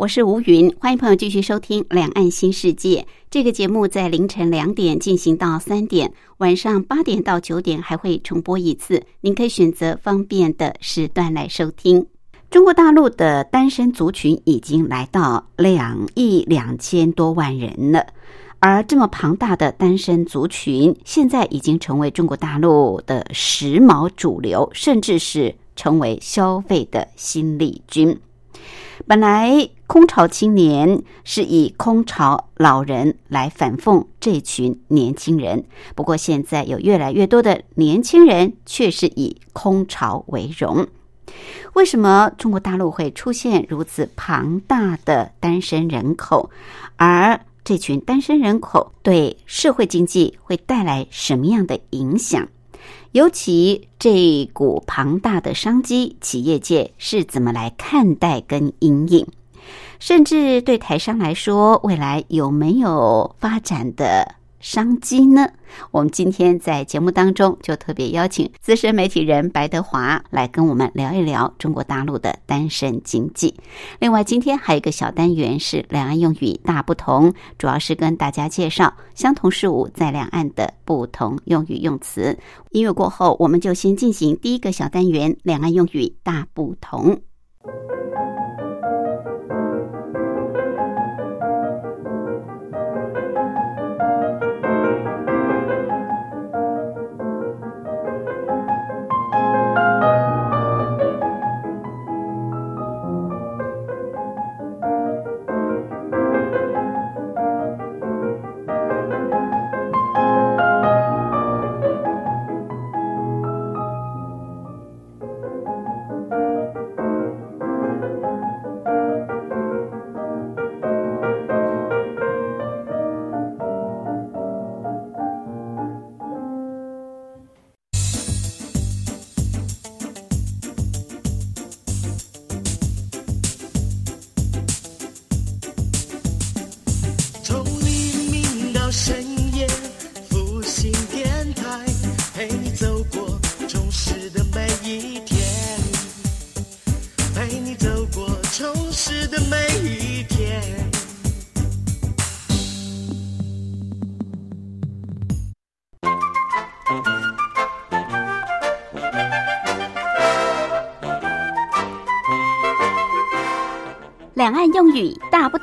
我是吴云，欢迎朋友继续收听《两岸新世界》这个节目，在凌晨两点进行到三点，晚上八点到九点还会重播一次，您可以选择方便的时段来收听。中国大陆的单身族群已经来到两亿两千多万人了，而这么庞大的单身族群，现在已经成为中国大陆的时髦主流，甚至是成为消费的新力军。本来空巢青年是以空巢老人来反讽这群年轻人，不过现在有越来越多的年轻人却是以空巢为荣。为什么中国大陆会出现如此庞大的单身人口？而这群单身人口对社会经济会带来什么样的影响？尤其这股庞大的商机，企业界是怎么来看待跟阴影？甚至对台商来说，未来有没有发展的商机呢？我们今天在节目当中就特别邀请资深媒体人白德华来跟我们聊一聊中国大陆的单身经济。另外，今天还有一个小单元是两岸用语大不同，主要是跟大家介绍相同事物在两岸的不同用语用词。音乐过后，我们就先进行第一个小单元——两岸用语大不同。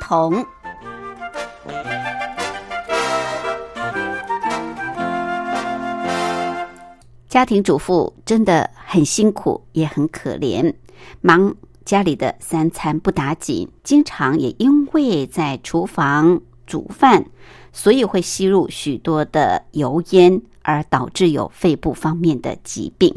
大不同。家庭主妇真的很辛苦，也很可怜，忙家里的三餐不打紧，经常也因为在厨房煮饭，所以会吸入许多的油烟，而导致有肺部方面的疾病。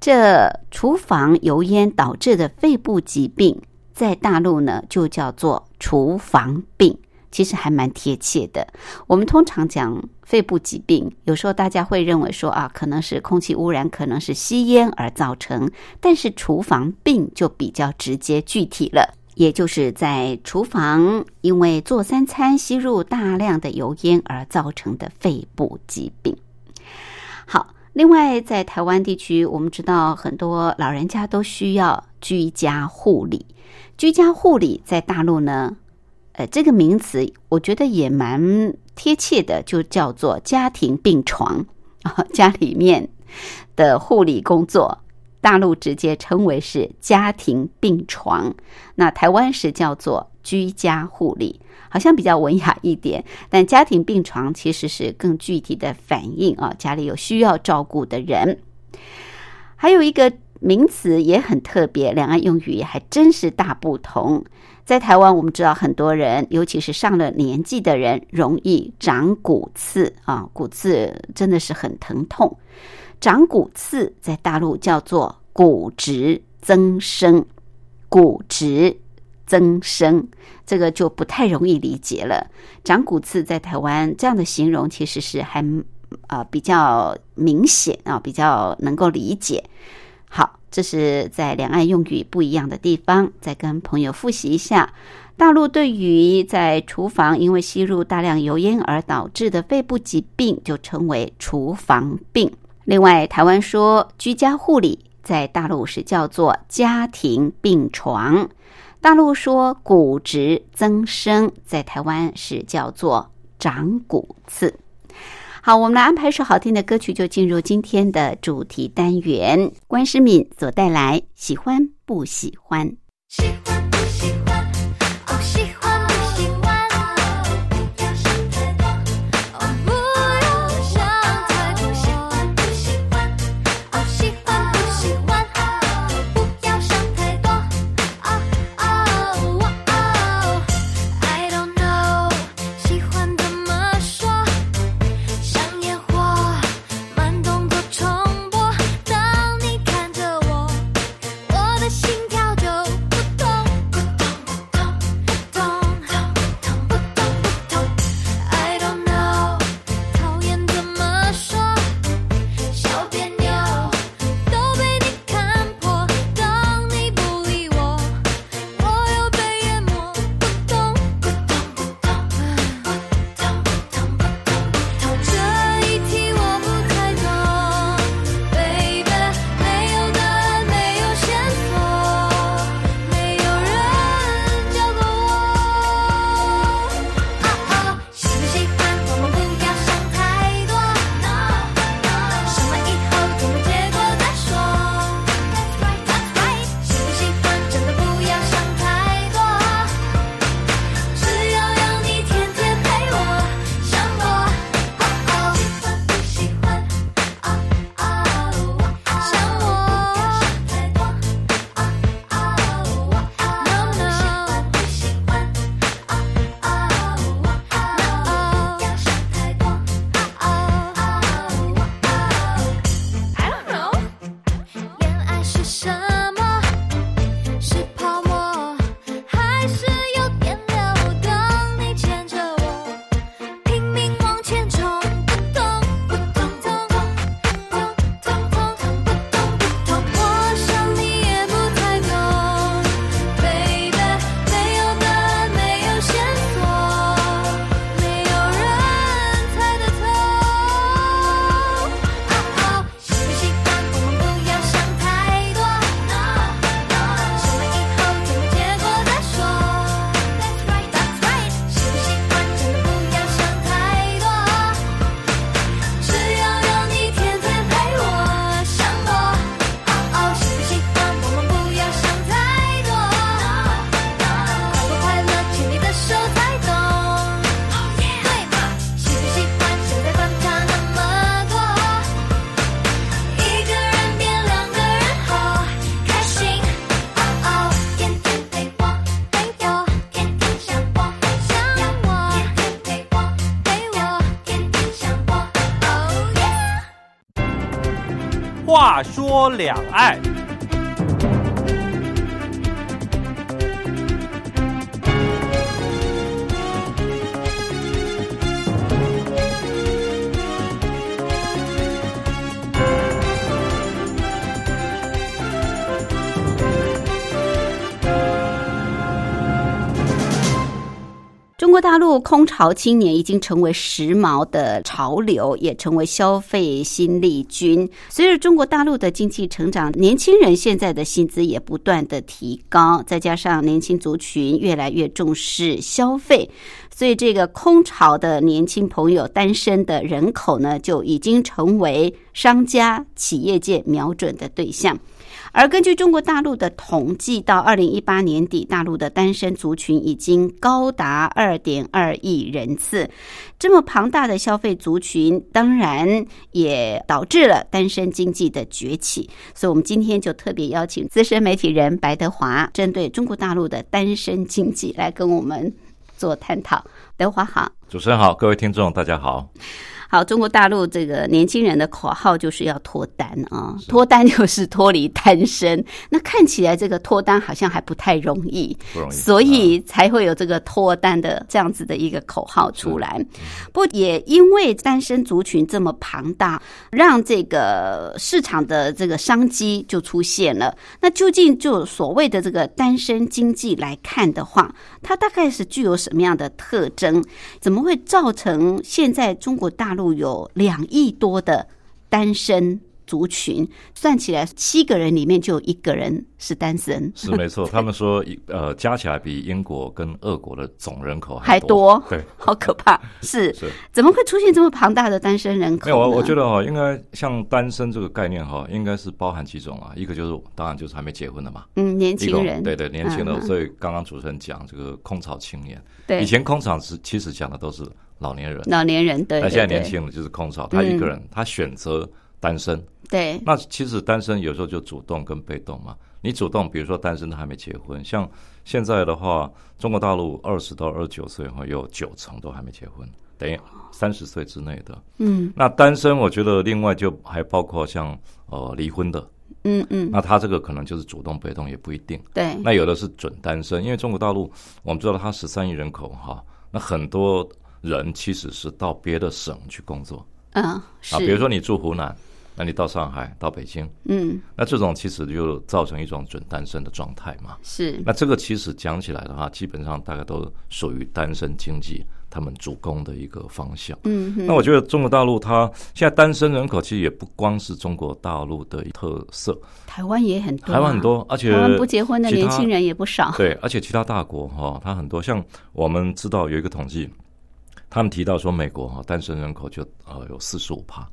这厨房油烟导致的肺部疾病，在大陆呢就叫做厨房病。其实还蛮贴切的。我们通常讲肺部疾病，有时候大家会认为说啊，可能是空气污染，可能是吸烟而造成。但是厨房病就比较直接具体了，也就是在厨房因为做三餐吸入大量的油烟而造成的肺部疾病。好，另外在台湾地区，我们知道很多老人家都需要居家护理。居家护理在大陆呢？呃，这个名词我觉得也蛮贴切的，就叫做家庭病床 啊，家里面的护理工作，大陆直接称为是家庭病床，那台湾是叫做居家护理，好像比较文雅一点。但家庭病床其实是更具体的反映啊，家里有需要照顾的人。还有一个名词也很特别，两岸用语还真是大不同。在台湾，我们知道很多人，尤其是上了年纪的人，容易长骨刺啊，骨刺真的是很疼痛。长骨刺在大陆叫做骨质增生，骨质增生，这个就不太容易理解了。长骨刺在台湾这样的形容其实是还啊比较明显啊，比较能够理解。这是在两岸用语不一样的地方，再跟朋友复习一下。大陆对于在厨房因为吸入大量油烟而导致的肺部疾病，就称为厨房病。另外，台湾说居家护理，在大陆是叫做家庭病床。大陆说骨质增生，在台湾是叫做长骨刺。好，我们来安排一首好听的歌曲，就进入今天的主题单元。关诗敏所带来，喜欢不喜欢？喜欢爱两岸。陆空巢青年已经成为时髦的潮流，也成为消费新力军。随着中国大陆的经济成长，年轻人现在的薪资也不断的提高，再加上年轻族群越来越重视消费，所以这个空巢的年轻朋友、单身的人口呢，就已经成为商家、企业界瞄准的对象。而根据中国大陆的统计，到二零一八年底，大陆的单身族群已经高达二点二亿人次。这么庞大的消费族群，当然也导致了单身经济的崛起。所以，我们今天就特别邀请资深媒体人白德华，针对中国大陆的单身经济来跟我们做探讨。德华好。主持人好，各位听众大家好。好，中国大陆这个年轻人的口号就是要脱单啊，脱单就是脱离单身。那看起来这个脱单好像还不太容易，不容易所以才会有这个脱单的这样子的一个口号出来。不过也因为单身族群这么庞大，让这个市场的这个商机就出现了。那究竟就所谓的这个单身经济来看的话，它大概是具有什么样的特征？怎么会造成现在中国大陆有两亿多的单身族群？算起来，七个人里面就有一个人是单身，是没错，他们说 呃加起来比英国跟俄国的总人口还多。多，对，好可怕！是是怎么会出现这么庞大的单身人口？没有，我我觉得哈，应该像单身这个概念哈，应该是包含几种啊。一个就是当然就是还没结婚的嘛，嗯，年轻人对对年轻的。所以刚刚主持人讲这个空巢青年，对以前空巢是其实讲的都是老年人，老年人，对，那现在年轻人就是空巢，他一个人他选择单身。对那其实单身有时候就主动跟被动嘛。你主动，比如说单身的还没结婚，像现在的话，中国大陆二十到二十九岁哈，有九成都还没结婚，等于三十岁之内的。嗯那单身，我觉得另外就还包括像呃离婚的，嗯嗯，那他这个可能就是主动被动也不一定。对，那有的是准单身，因为中国大陆我们知道它十三亿人口哈，那很多人其实是到别的省去工作嗯是，啊，比如说你住湖南，那你到上海、到北京，嗯。那这种其实就造成一种准单身的状态嘛。是。那这个其实讲起来的话，基本上大概都属于单身经济他们主攻的一个方向。嗯哼。那我觉得中国大陆它现在单身人口其实也不光是中国大陆的特色，台湾也很多啊，台湾很多，而且台湾不结婚的年轻人也不少，对，而且其他大国哈、它很多，像我们知道有一个统计，他们提到说美国哈、单身人口就呃有四十五趴，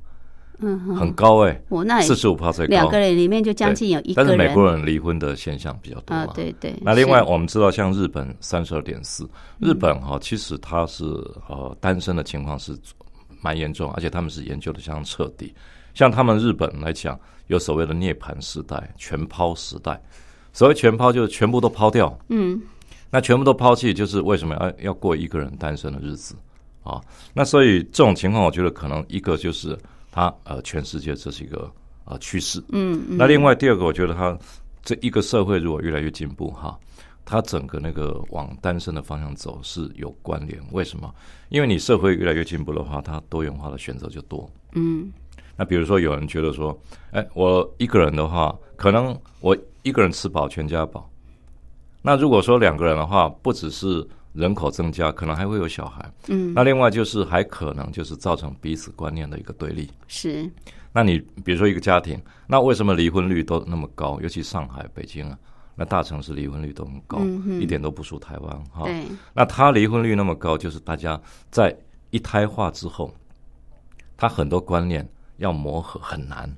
很高哎、我那四十五趴最高，两个人里面就将近有一个人，但是美国人离婚的现象比较多嘛，啊对对，那另外我们知道，像日本三十二点四，日本哈、其实它是呃单身的情况是蛮严重，而且他们是研究的相当彻底。像他们日本来讲，有所谓的涅槃时代、全抛时代。所谓全抛，就是全部都抛掉。嗯那全部都抛弃，就是为什么要要过一个人单身的日子啊？那所以这种情况，我觉得可能一个就是它呃，全世界这是一个呃趋势。嗯嗯，那另外第二个，我觉得它这一个社会如果越来越进步哈，它整个那个往单身的方向走是有关联。为什么？因为你社会越来越进步的话，它多元化的选择就多。嗯那比如说有人觉得说，哎，我一个人的话，可能我一个人吃饱全家饱。那如果说两个人的话，不只是人口增加，可能还会有小孩。嗯那另外就是还可能就是造成彼此观念的一个对立。是那你比如说一个家庭，那为什么离婚率都那么高？尤其上海、北京啊，那大城市离婚率都很高，嗯一点都不输台湾哈。对那他离婚率那么高，就是大家在一胎化之后，他很多观念要磨合很难。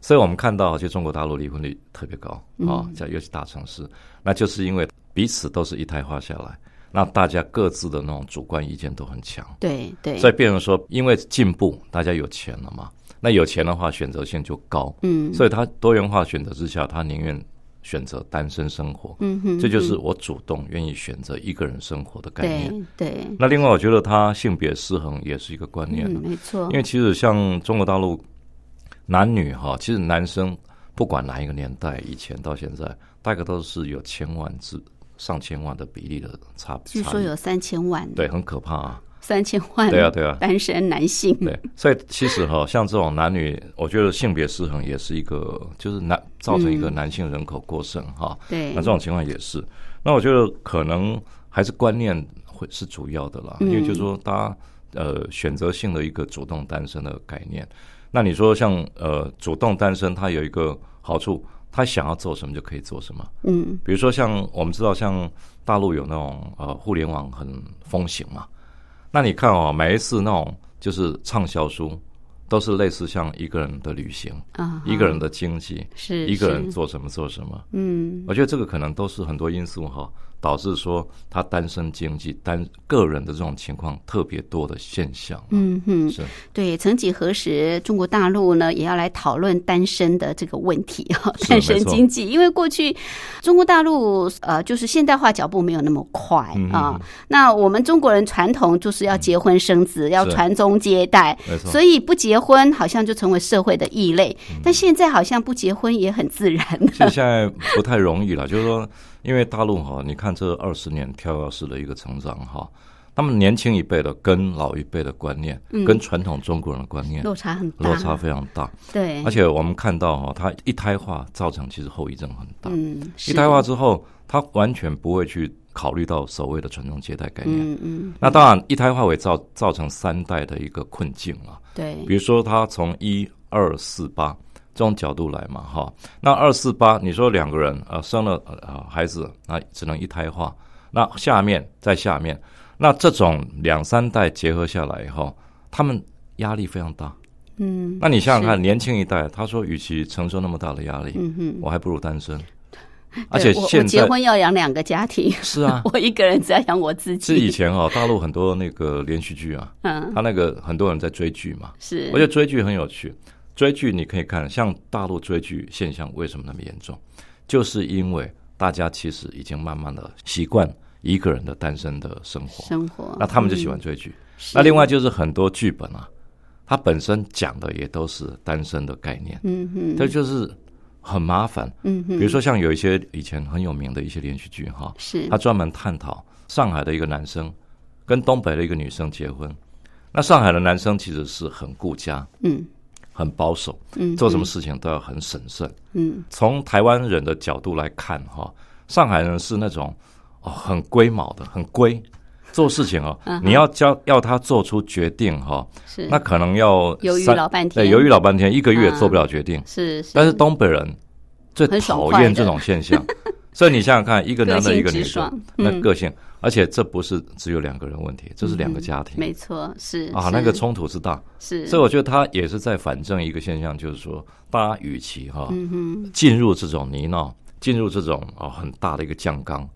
所以我们看到，就中国大陆离婚率特别高啊，嗯在尤其大城市，那就是因为彼此都是一胎化下来，那大家各自的那种主观意见都很强。对对，所以变成说，因为进步，大家有钱了嘛，那有钱的话选择性就高，嗯。所以他多元化选择之下，他宁愿选择单身生活，嗯哼，这就是我主动愿意选择一个人生活的概念。对对，那另外，我觉得他性别失衡也是一个观念，嗯没错，因为其实像中国大陆男女哈，其实男生不管哪一个年代，以前到现在，大概都是有千万至上千万的比例的差据说有三千万，对，很可怕啊。三千万，对啊对啊单身男性，对，所以其实哈，像这种男女，我觉得性别失衡也是一个，就是男造成一个男性人口过剩哈。对那这种情况也是。那我觉得可能还是观念会是主要的啦，因为就是说大家呃选择性的一个主动单身的概念。那你说像呃主动单身，它有一个好处，他想要做什么就可以做什么。嗯。比如说像我们知道，像大陆有那种呃互联网很风行嘛，那你看哦，每一次那种就是畅销书，都是类似像一个人的旅行，啊，一个人的经济，是一个人做什么做什么。嗯。我觉得这个可能都是很多因素哈，导致说他单身经济单个人的这种情况特别多的现象。嗯哼，是。对，曾几何时，中国大陆呢也要来讨论单身的这个问题哈，是 单身经济，因为过去中国大陆呃就是现代化脚步没有那么快嗯啊，那我们中国人传统就是要结婚生子，要是传宗接代，所以不结婚好像就成为社会的异类，但现在好像不结婚也很自然现在不太容易了，就是说，因为大陆哈，你看这二十年跳跃式的一个成长哈，他们年轻一辈的跟老一辈的观念，跟传统中国人的观念落差很大，落差非常大，对，而且我们看到哈，它一胎化造成其实后遗症很大，嗯，一胎化之后，它完全不会去考虑到所谓的传宗接代概念。嗯嗯，那当然，一胎化会造造成三代的一个困境了。对，比如说，他从一二四八这种角度来嘛，哈，那二四八，你说两个人呃生了呃孩子，那只能一胎化，那下面在下面，那这种两三代结合下来以后，他们压力非常大。嗯那你想想看，年轻一代，他说，与其承受那么大的压力，嗯哼。我还不如单身。而且对我我现在结婚要养两个家庭，是啊，我一个人只要养我自己。是以前哦，大陆很多那个连续剧啊，嗯，他那个很多人在追剧嘛，是，我觉得追剧很有趣。追剧你可以看，像大陆追剧现象为什么那么严重，就是因为大家其实已经慢慢的习惯一个人的单身的生活，生活，那他们就喜欢嗯追剧。是。那另外就是很多剧本啊，它本身讲的也都是单身的概念，嗯哼，这就是很麻烦。嗯哼，比如说像有一些以前很有名的一些连续剧哈，是。他专门探讨上海的一个男生跟东北的一个女生结婚，那上海的男生其实是很顾家、嗯很保守，嗯，做什么事情都要很审慎。嗯。从台湾人的角度来看哈，上海人是那种哦很龟毛的，很龟。做事情哦，嗯你要教要他做出决定哈，是。那可能要犹豫老半天。对，犹豫老半天，一个月嗯。做不了决定。是是，但是东北人最讨厌这种现象，所以你想想看，一个男的，一个女的那个性，而且这不是只有两个人问题，这是两个家庭。没错，是啊，那个冲突之大，是，所以我觉得他也是在反证一个现象，就是说，大家与其哈进入这种泥淖，进入这种啊很大的一个酱缸，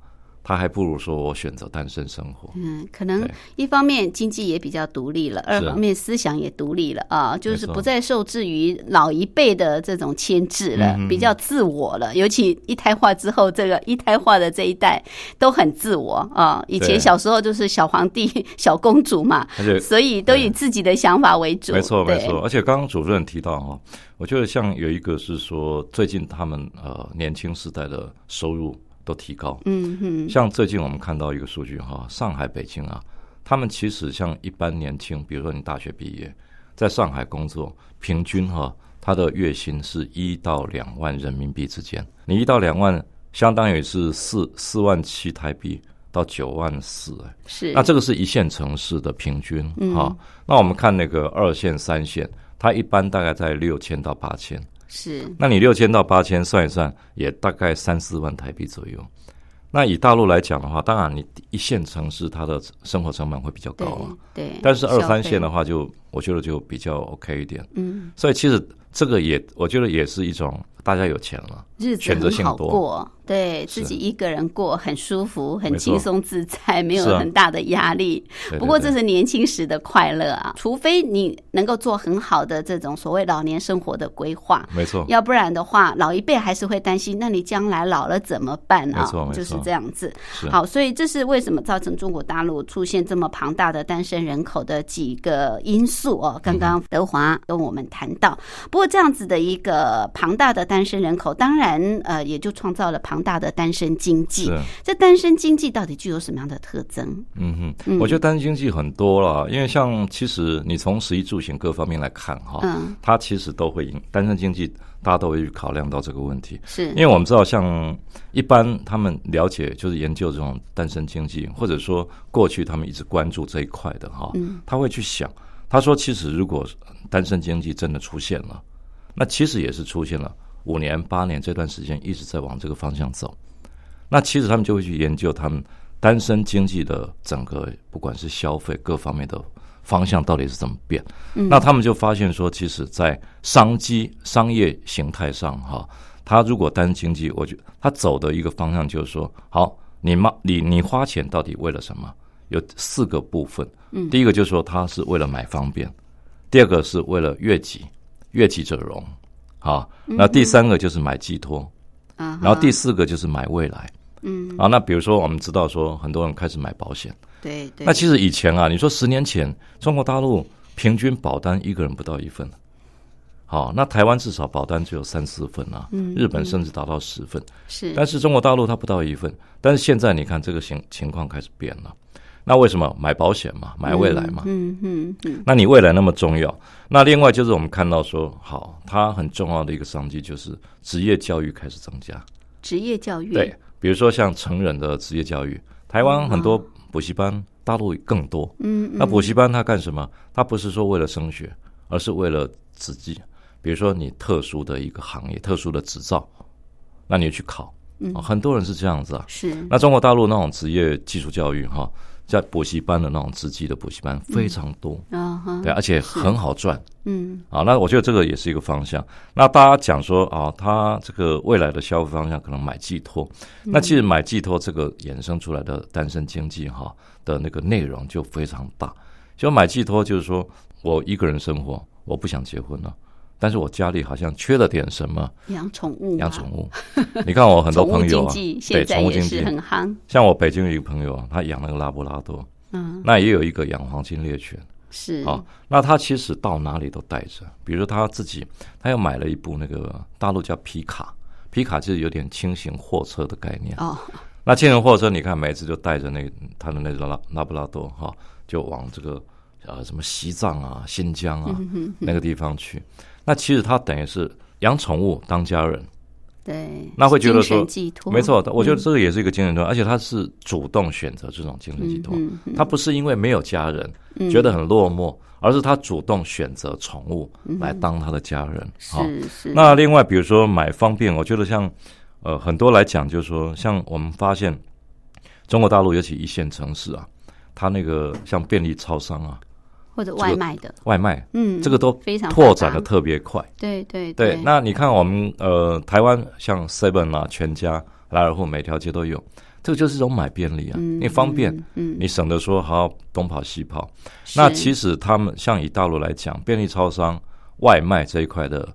他还不如说我选择单身生活。嗯，可能一方面经济也比较独立了，二方面思想也独立了啊，就是不再受制于老一辈的这种牵制了，嗯比较自我了。尤其一胎化之后，这个一胎化的这一代都很自我啊。以前小时候就是小皇帝、小公主嘛，所以都以自己的想法为主。没错，没错。而且刚刚主任提到哈，我觉得像有一个是说，最近他们呃年轻时代的收入都提高。嗯哼，像最近我们看到一个数据哈，上海、北京啊，他们其实像一般年轻，比如说你大学毕业，在上海工作，平均哈，他的月薪是一到两万人民币之间。你一到两万，相当于是四四万七台币到九万四，哎，是那这个是一线城市的平均嗯哈。那我们看那个二线、三线，它一般大概在六千到八千。是那你六千到八千算一算，也大概三四万台币左右。那以大陆来讲的话，当然你一线城市它的生活成本会比较高对了，对，但是二三线的话就，我觉得就比较 OK 一点。嗯，所以其实这个也，我觉得也是一种大家有钱了，日子选择很好性多过，对自己一个人过很舒服，很轻松自在，没有很大的压力。对不过这是年轻时的快乐啊，除非你能够做很好的这种所谓老年生活的规划。没错，要不然的话，老一辈还是会担心，那你将来老了怎么办啊没错？就是这样子。好，所以这是为什么造成中国大陆出现这么庞大的单身人口的几个因素哦。刚刚德华跟我们谈到，不过这样子的一个庞大的单身人口，当然呃也就创造了庞大的单身经济。是。这单身经济到底具有什么样的特征？嗯哼，我觉得单身经济很多了，因为像其实你从食衣住行各方面来看哈，嗯，它其实都会影单身经济，大家都会去考量到这个问题。是因为我们知道，像一般他们了解就是研究这种单身经济，或者说过去他们一直关注这一块的哈，他会去想，他说其实如果单身经济真的出现了，那其实也是出现了五年、八年这段时间一直在往这个方向走。那其实他们就会去研究他们单身经济的整个，不管是消费各方面的方向到底是怎么变。那他们就发现说，其实，在商机、商业形态上，哈，他如果单身经济，我觉得他走的一个方向就是说，好，你妈，你你花钱到底为了什么？有四个部分。嗯，第一个就是说，他是为了买方便；第二个是为了悦己，悦己者容。好，那第三个就是买寄托，啊哈，然后第四个就是买未来。嗯，啊，那比如说我们知道说，很多人开始买保险。对对，那其实以前啊，你说十年前中国大陆平均保单一个人不到一份，好，那台湾至少保单只有三四份啊，嗯日本甚至达到十份，是，但是中国大陆它不到一份。但是现在你看这个情情况开始变了，那为什么买保险嘛，买未来嘛？嗯嗯嗯，那你未来那么重要，那另外就是我们看到说，好，它很重要的一个商机就是职业教育开始增加。职业教育，对，比如说像成人的职业教育，台湾很多补习班，大陆更多。嗯，嗯那补习班它干什么？它不是说为了升学，而是为了自己。比如说你特殊的一个行业、特殊的执照，那你去考。嗯啊很多人是这样子啊。是，那中国大陆那种职业技术教育哈，在补习班的那种职级的补习班非常多，啊哈，对，而且很好赚。嗯。啊，那我觉得这个也是一个方向。那大家讲说啊，他这个未来的消费方向可能买寄托，那其实买寄托这个衍生出来的单身经济哈的那个内容就非常大。就买寄托就是说我一个人生活，我不想结婚了，但是我家里好像缺了点什么，养宠物，养宠物。你看我很多朋友啊，对 宠物经济，是很夯，像我北京有一个朋友啊，他养那个拉布拉多，嗯，那也有一个养黄金猎犬。是，哦，那他其实到哪里都带着，比如他自己，他又买了一部那个大陆叫皮卡，皮卡就是有点轻型货车的概念。哦，那轻型货车，你看每次就带着那他的那个拉拉布拉多哈，就往这个呃什么西藏啊、新疆啊、那个地方去。那其实他等于是养宠物当家人，对，那会觉得说，没错，我觉得这个也是一个精神托，而且他是主动选择这种精神寄托，嗯嗯他不是因为没有家人、觉得很落寞，而是他主动选择宠物来当他的家人。好，是是，那另外比如说买方便，我觉得像呃很多来讲，就是说像我们发现中国大陆尤其一线城市啊，它那个像便利超商啊、或者外卖的，外卖，嗯，这个都非常拓展的特别快。对对对，那你看我们呃台湾像 Seven 啊、全家、莱尔富每条街都有，这个就是一种买便利啊，嗯你方便，嗯，你省得说还要东跑西跑。那其实他们像以大陆来讲，便利超商、外卖这一块的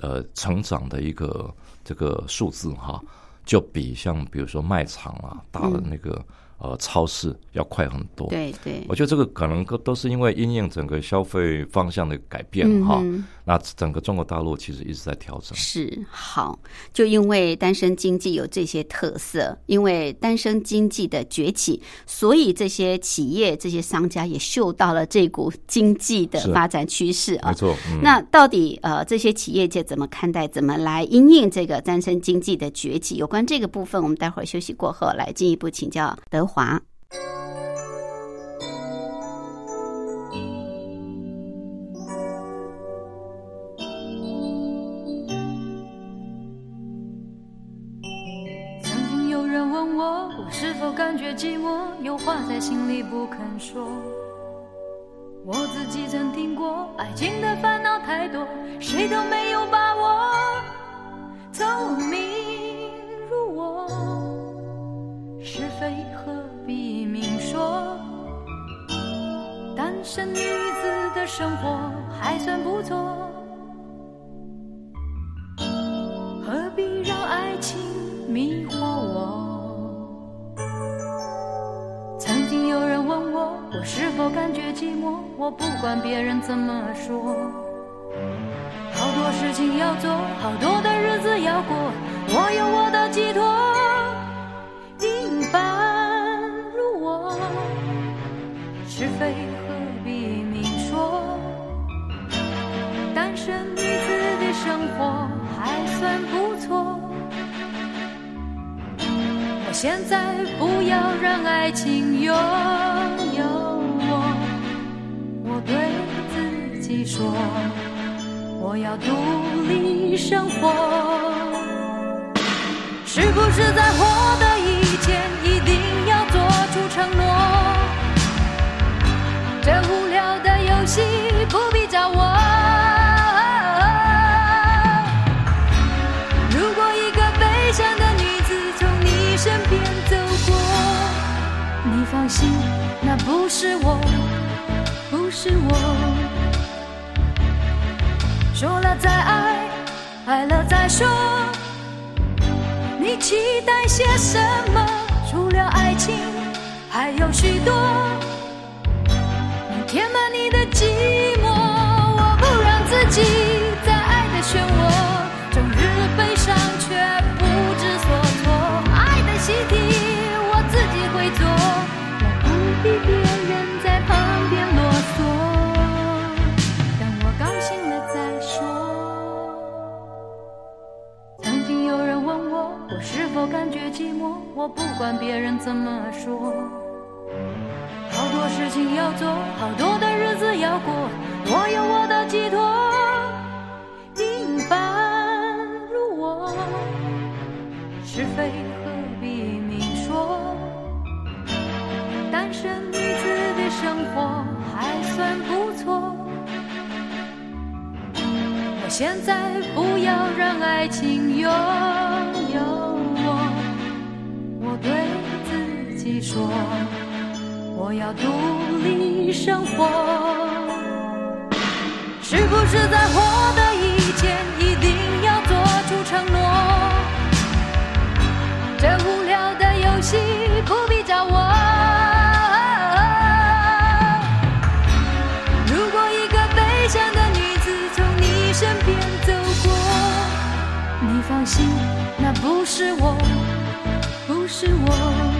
呃成长的一个这个数字哈，就比像比如说卖场啊、大的那个、呃超市要快很多。对对我觉得这个可能都都是因为因应整个消费方向的改变哈、嗯那整个中国大陆其实一直在调整。是好，就因为单身经济有这些特色，因为单身经济的崛起，所以这些企业、这些商家也嗅到了这股经济的发展趋势啊没。错，嗯，那到底呃这些企业界怎么看待，怎么来因应这个单身经济的崛起？有关这个部分，我们待会儿休息过后来进一步请教德华。曾经有人问我，我是否感觉寂寞，有话在心里不肯说。我自己曾听过，爱情的烦恼太多，谁都没有把握。聪明如我，是非何单身女子的生活还算不错。何必让爱情迷惑我？曾经有人问我，我是否感觉寂寞？我不管别人怎么说，好多事情要做，好多的日子要过，我有我的寄托。单身女子的生活还算不错。我现在不要让爱情拥有我，我对自己说，我要独立生活。是不是在获得以前一定要做出承诺？这无聊的游戏不必找我。放心，那不是我，不是我。说了再爱，爱了再说。你期待些什么？除了爱情，还有许多填满你的寂寞。我不管别人怎么说。好多事情要做，好多的日子要过，我有我的寄托。平凡如我，是非何必明说？单身女子的生活还算不错。我现在不要让爱情拥有，我对自己说，我要独立生活。是不是在获得以前一定要做出承诺？这无聊的游戏不必找我。如果一个悲伤的女子从你身边走过，你放心，那不是我，是我。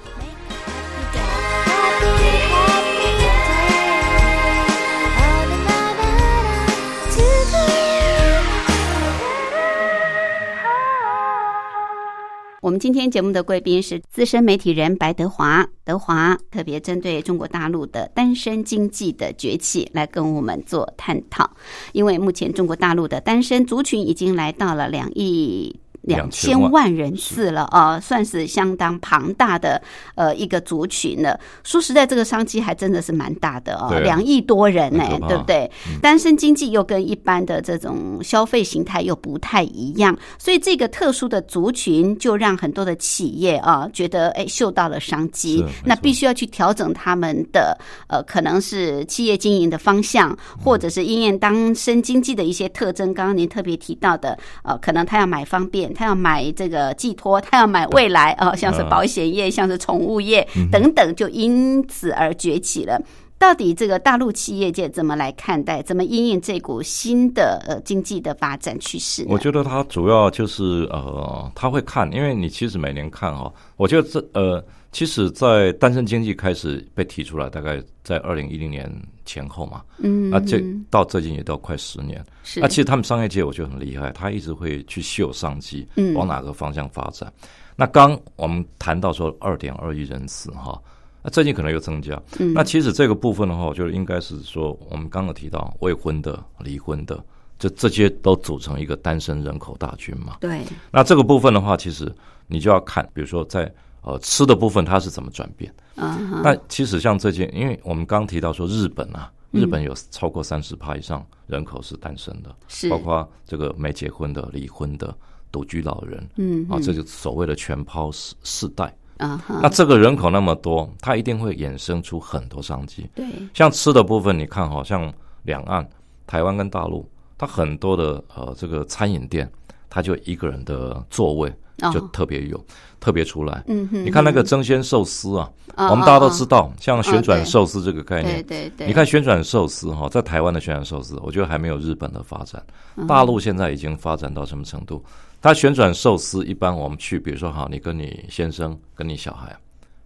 我们今天节目的贵宾是资深媒体人白德华，德华特别针对中国大陆的单身经济的崛起来跟我们做探讨。因为目前中国大陆的单身族群已经来到了两亿。两千2000万人次了啊、算是相当庞大的呃一个族群了。说实在，这个商机还真的是蛮大的哦两亿多人呢、对不对？单身经济又跟一般的这种消费形态又不太一样，所以这个特殊的族群就让很多的企业啊觉得哎嗅到了商机那必须要去调整他们的呃可能是企业经营的方向，或者是因应当身经济的一些特征。刚刚您特别提到的，呃，可能他要买方便，他要买这个寄托，他要买未来啊、呃像是嗯保险业，像是宠物业等等，就因此而崛起了。到底这个大陆企业界怎么来看待，怎么应应这股新的呃经济的发展趋势？我觉得它主要就是呃，他会看，因为你其实每年看哈、我觉得这呃，其实，在单身经济开始被提出来，大概在二零一零年前后嘛，嗯，那这到最近也到快十年。是那其实他们商业界我觉得很厉害，他一直会去秀商机，嗯往哪个方向发展。那刚我们谈到说二点二亿人次哈，那最近可能又增加。嗯那其实这个部分的话，我觉得应该是说，我们刚刚提到未婚的、离婚的，这这些都组成一个单身人口大军嘛。对，那这个部分的话，其实你就要看，比如说在呃吃的部分它是怎么转变。嗯哼，那其实像这件，因为我们刚提到说日本啊，日本有超过三十趴以上人口是单身的，是包括这个没结婚的、离婚的、独居老人，啊，嗯啊这就所谓的全抛世世代。啊哈，那这个人口那么多，它一定会衍生出很多商机。对，像吃的部分，你看，好像两岸、台湾跟大陆，它很多的呃这个餐饮店，它就一个人的座位哦就特别有、特别出来。嗯哼，你看那个蒸鲜寿司啊，啊我们大家都知道，道，像旋转寿司这个概念，对对对，你看旋转寿司哈，在台湾的旋转寿司，我觉得还没有日本的发展。嗯大陆现在已经发展到什么程度？它旋转寿司一般我们去，比如说好，你跟你先生跟你小孩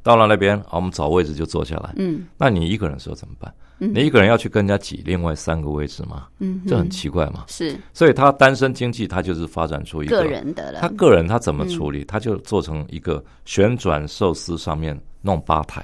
到了那边，好，我们找位置就坐下来。嗯那你一个人的时候怎么办？嗯。你一个人要去跟人家挤另外三个位置吗？嗯，这很奇怪嘛。是。所以他单身经济，他就是发展出一个个人的了，他个人他怎么处理，他就做成一个旋转寿司上面弄吧台，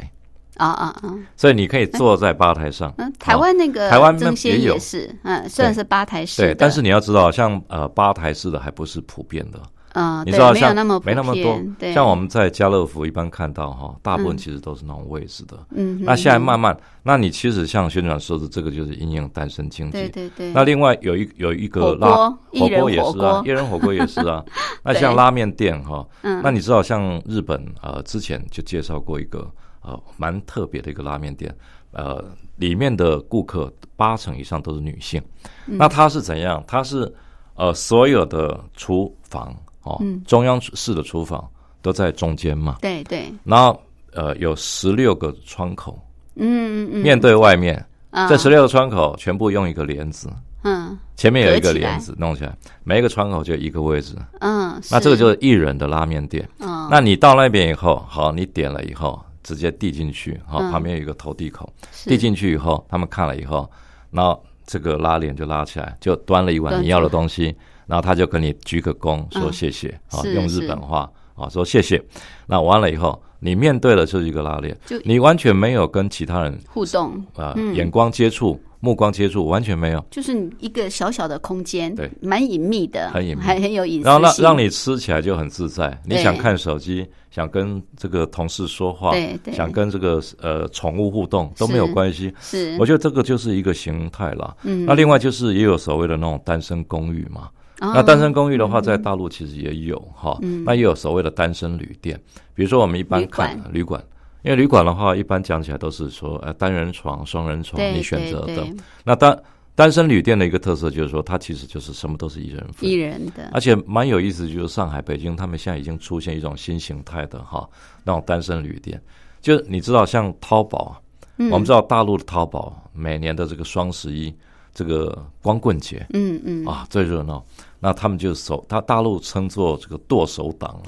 啊啊啊，所以你可以坐在吧台上。嗯，台湾那个台湾那蒸鲜也是，嗯，虽然是吧台式的，，对但是你要知道，像呃吧台式的还不是普遍的，嗯，你知道像那么没那么多，对，像我们在家乐福一般看到哈，大部分嗯其实都是那种位置的。嗯，那现在慢嗯慢，那你其实像宣传说的这个就是应用单身经济。对对对，那另外有一有一个拉火锅也是啊一人火锅也是啊。那像拉面店哈，嗯，那你知道像日本呃之前就介绍过一个呃蛮特别的一个拉面店，呃里面的顾客八成以上都是女性。嗯那它是怎样？它是呃所有的厨房哦，嗯。中央式的厨房都在中间嘛，对对，然后呃有十六个窗口嗯嗯嗯，面对外面，啊。这十六个窗口全部用一个帘子。嗯。前面有一个帘子弄起来，每一个窗口就一个位置。嗯，那这个就是。一人的拉面店。嗯，那你到那边以后，好，你点了以后，直接递进去，好，嗯。旁边有一个投递口，是。递进去以后，他们看了以后，然后这个拉链就拉起来，就端了一碗你要的东西，然后他就跟你鞠个躬，说嗯谢谢，啊，用日本话啊说谢谢。那完了以后，你面对的就是一个拉链就，你完全没有跟其他人互动，啊嗯眼光接触、目光接触，完全没有。就是你一个小小的空间，对，蛮隐秘的，很隐秘还很有隐私然后让性让你吃起来就很自在。你想看手机，想跟这个同事说话，对对想跟这个呃宠物互动都没有是关系。是，我觉得这个就是一个形态啦。嗯那另外就是也有所谓的那种单身公寓嘛。哦。那单身公寓的话，在大陆其实也有哈。嗯。那也有所谓的单身旅店，比如说我们一般看旅馆。因为旅馆的话，一般讲起来都是说，呃，单人床、双人床，你选择的。那单单身旅店的一个特色就是说，它其实就是什么都是一人份，一人的，而且蛮有意思，就是上海、北京，他们现在已经出现一种新形态的哈，那种单身旅店。就是你知道，像淘宝啊，嗯。我们知道大陆的淘宝每年的这个双十一、这个光棍节嗯嗯。啊最热闹，那他们就手，他大陆称作这个剁手党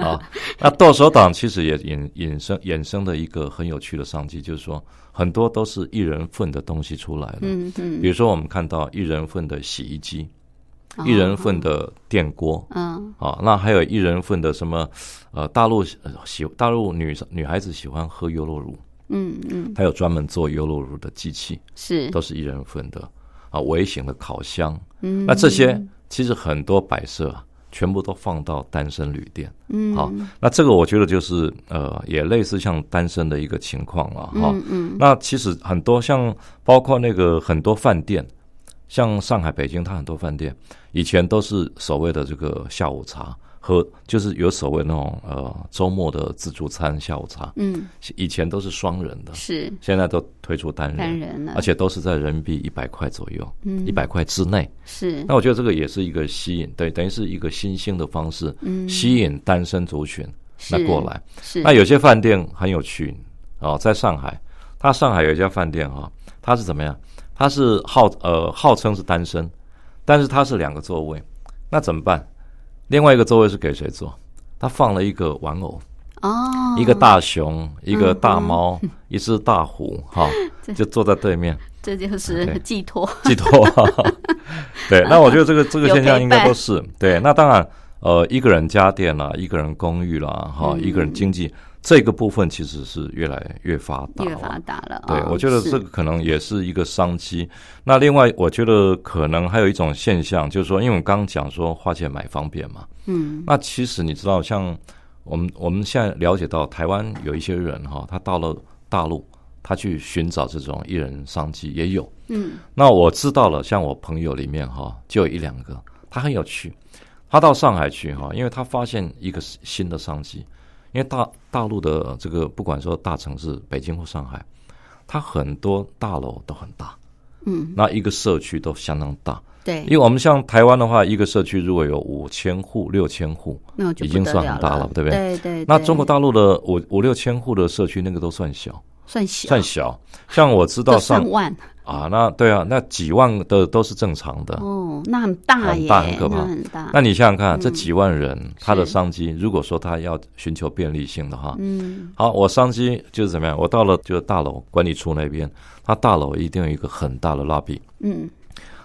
啊。那剁手党其实也引引生衍生的一个很有趣的商机，就是说很多都是一人份的东西出来了。嗯嗯，比如说，我们看到一人份的洗衣机，哦一人份的电锅，嗯啊，那还有一人份的什么？呃，大陆呃喜大陆女女孩子喜欢喝优酪乳，嗯嗯它有专门做优酪乳的机器，是，都是一人份的啊，微型的烤箱。嗯那这些其实很多摆设啊，全部都放到单身旅店。嗯好，那这个我觉得就是呃，也类似像单身的一个情况了哈。嗯嗯那其实很多像包括那个很多饭店，像上海、北京，它很多饭店以前都是所谓的这个下午茶和就是有所谓那种呃周末的自助餐下午茶，嗯以前都是双人的，是现在都推出单人，单人了，而且都是在人民币一百块左右，嗯一百块之内。是那我觉得这个也是一个吸引，对，等于是一个新兴的方式，嗯吸引单身族群那过来。是那有些饭店很有趣哦，在上海，它上海有一家饭店哈、它是怎么样？它是号呃号称是单身，但是它是两个座位，那怎么办？另外一个座位是给谁坐？他放了一个玩偶，哦，一个大熊，一个大嗯。猫，一只大虎，哈、就坐在对面。这就是对。寄托，寄托。对，那我觉得这个这个有现象应该都是。对。那当然，呃，一个人家电啦，一个人公寓啦，哈、嗯。一个人经济这个部分其实是越来越发达了，越发达了，对，哦我觉得是这个可能也是一个商机。那另外，我觉得可能还有一种现象，就是说，因为我刚刚讲说花钱买方便嘛，嗯那其实你知道，像我们我们现在了解到，台湾有一些人哈，他到了大陆，他去寻找这种艺人商机也有。嗯那我知道了，像我朋友里面哈，就有一两个，他很有趣。他到上海去哈，因为他发现一个新的商机，因为大大陆的这个不管说大城市北京或上海，它很多大楼都很大，嗯，那一个社区都相当大。对因为，我们像台湾的话，一个社区如果有五千户、六千户，那就已经算很大了，对不对？对对，对那中国大陆的五五六千户的社区，那个都算小，算小，算小。像我知道上上万啊，那对啊，那几万的都是正常的。哦，那很大很耶，大很可怕那很大。那你想想看，这嗯几万人他的商机，如果说他要寻求便利性的话，嗯好，我商机就是怎么样？我到了就是大楼管理处那边，他大楼一定有一个很大的 lobby，嗯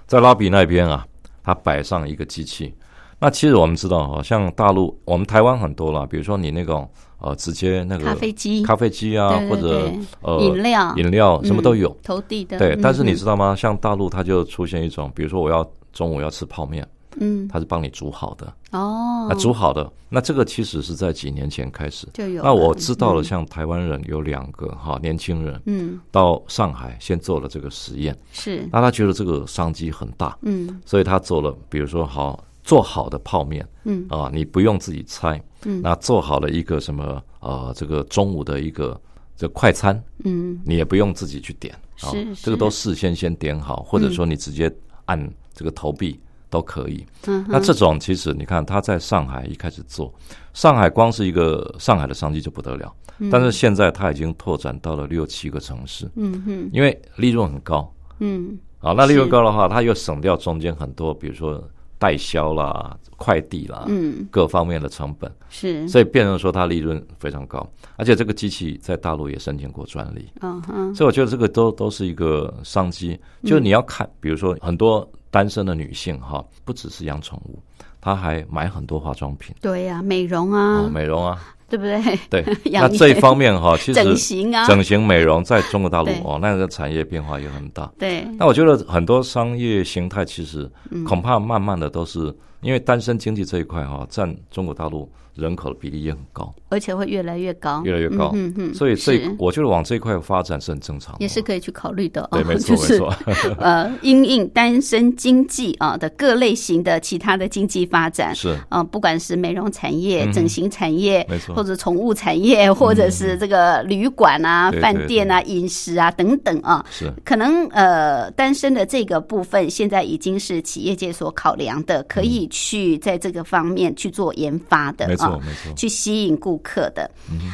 在 lobby 那边啊，他摆上一个机器。那其实我们知道哈，像大陆，我们台湾很多啦，比如说你那种呃，直接那个咖啡机。咖啡机啊，或者对。呃饮料。饮料什么都有。嗯投递的，对，嗯但是你嗯。知道吗？像大陆它就出现一种，比如说我要中午要吃泡面，嗯。它是帮你煮好的，哦，那煮好的，那这个其实是在几年前开始。就有。那我知道了，嗯。像台湾人有两个哈年轻人嗯。到上海先做了这个实验，是。那他觉得这个商机很大，嗯。所以他做了，比如说好做好的泡面嗯。啊，你不用自己拆，嗯。那做好了一个什么呃这个中午的一个这快餐，嗯。你也不用自己去点啊是，这个都事先先点好，或者说你直接按这个投币都可以。嗯那这种其实你看他在上海一开始做，上海光是一个上海的商机就不得了，但是现在他已经拓展到了六七个城市，嗯哼。因为利润很高。嗯。啊。那利润高的话，他又省掉中间很多，比如说代销啦、快递啦，嗯。各方面的成本，是。所以变成说它利润非常高，而且这个机器在大陆也申请过专利。嗯哼。所以我觉得这个都都是一个商机，就是你要看，比如说很多单身的女性哈，不只是养宠物，她还买很多化妆品。对呀，美容哦，啊，美容啊，对不对？对。那这一方面哈，其实整形啊整形美容在中国大陆哦，那个产业变化也很大。对那我觉得很多商业形态其实嗯恐怕慢慢的都是因为单身经济这一块哈，占中国大陆人口的比例也很高，而且会越来越高，越来越高。嗯嗯，所以这是。我觉得往这一块发展是很正常的。也是可以去考虑的哦。对，没错 没错。呃，因应单身经济啊的各类型的其他的经济发展，是。啊，不管是美容产业、嗯整形产业，没错。嗯或者宠物产业，或者是这个旅馆啊、饭店啊、饮食啊等等啊，是。可能呃，单身的这个部分现在已经是企业界所考量的，可以去在这个方面去做研发的啊，没错。去吸引顾客的。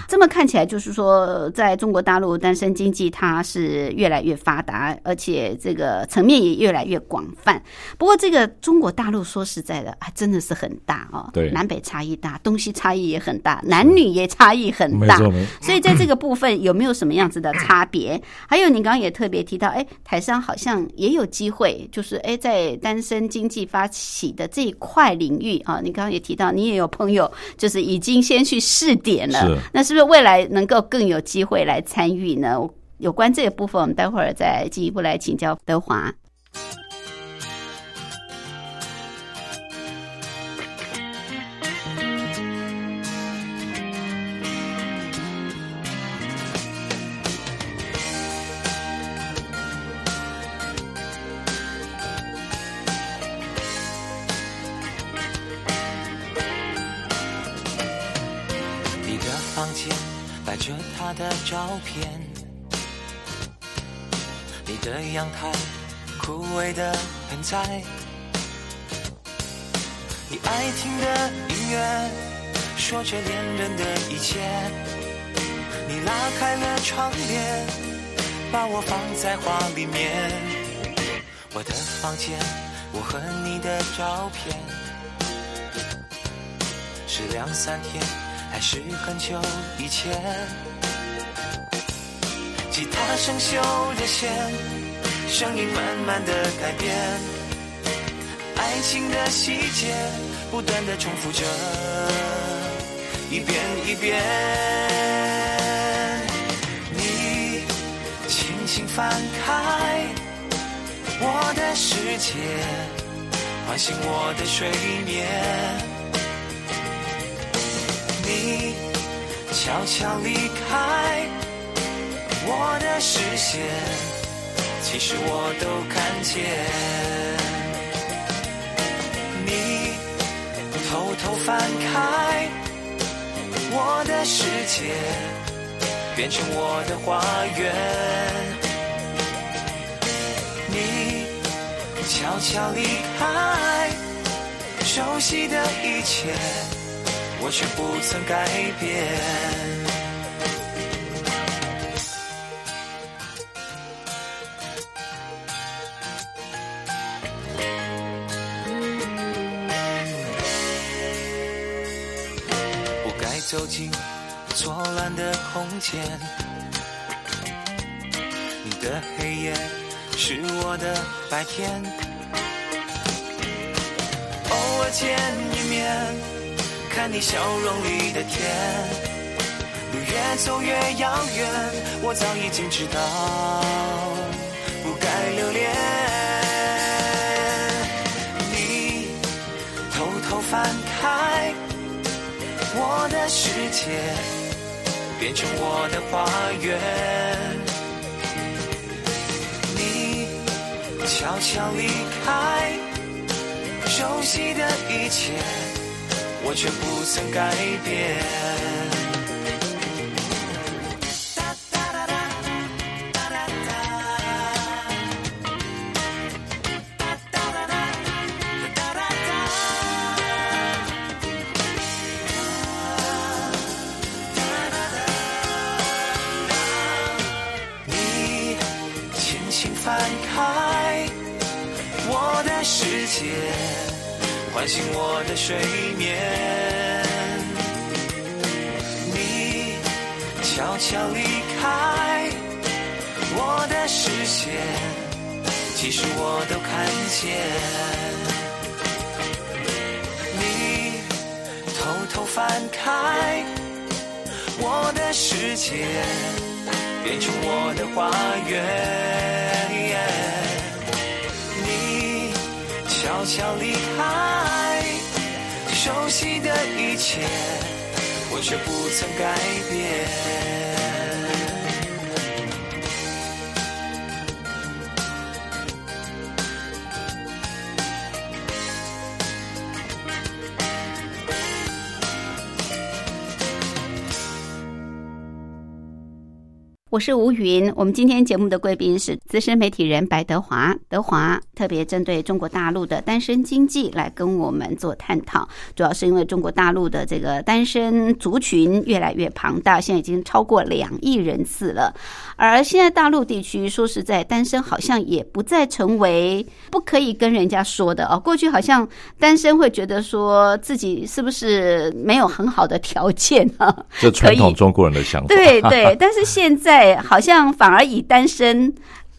这么看起来，就是说，在中国大陆单身经济它是越来越发达，而且这个层面也越来越广泛。不过，这个中国大陆说实在的，还真的是很大哦，对南北差异大，东西差异也很大，男女也差异很大。没所以在这个部分有没有什么样子的差别？还有，你刚刚也特别提到，哎，台商好像也有机会，就是哎，在单身经济发起的这一块领域啊，你刚刚也提到，你也有朋友就是已经先去试点了是，那是不是未来能够更有机会来参与呢？有关这个部分，我们待会儿再进一步来请教德华。在，你爱听的音乐说着恋人的一切，你拉开了窗帘，把我放在画里面。我的房间，我和你的照片。是两三天，还是很久以前？吉他生锈的弦，声音慢慢的改变，爱情的细节不断的重复着，一遍一遍。你轻轻翻开我的世界，唤醒我的睡眠。你悄悄离开我的视线，其实我都看见。翻开我的世界，变成我的花园。你悄悄离开熟悉的一切，我却不曾改变。走进错乱的空间，你的黑夜是我的白天。偶尔见一面，看你笑容里的甜。路越走越遥远，我早已经知道世界，变成我的花园。你悄悄离开熟悉的一切，我却不曾改变。睡眠。你悄悄离开我的视线，其实我都看见。你偷偷翻开我的世界。变成我的花园。你悄悄离开熟悉的一切，我却不曾改变。我是吴云，我们今天节目的贵宾是资深媒体人白德华。德华特别针对中国大陆的单身经济来跟我们做探讨，主要是因为中国大陆的这个单身族群越来越庞大，现在已经超过两亿人次了。而现在大陆地区，说实在，单身好像也不再成为不可以跟人家说的哦。过去好像单身会觉得说自己是不是没有很好的条件啊？这传统中国人的想法。对对，但是现在好像反而以单身。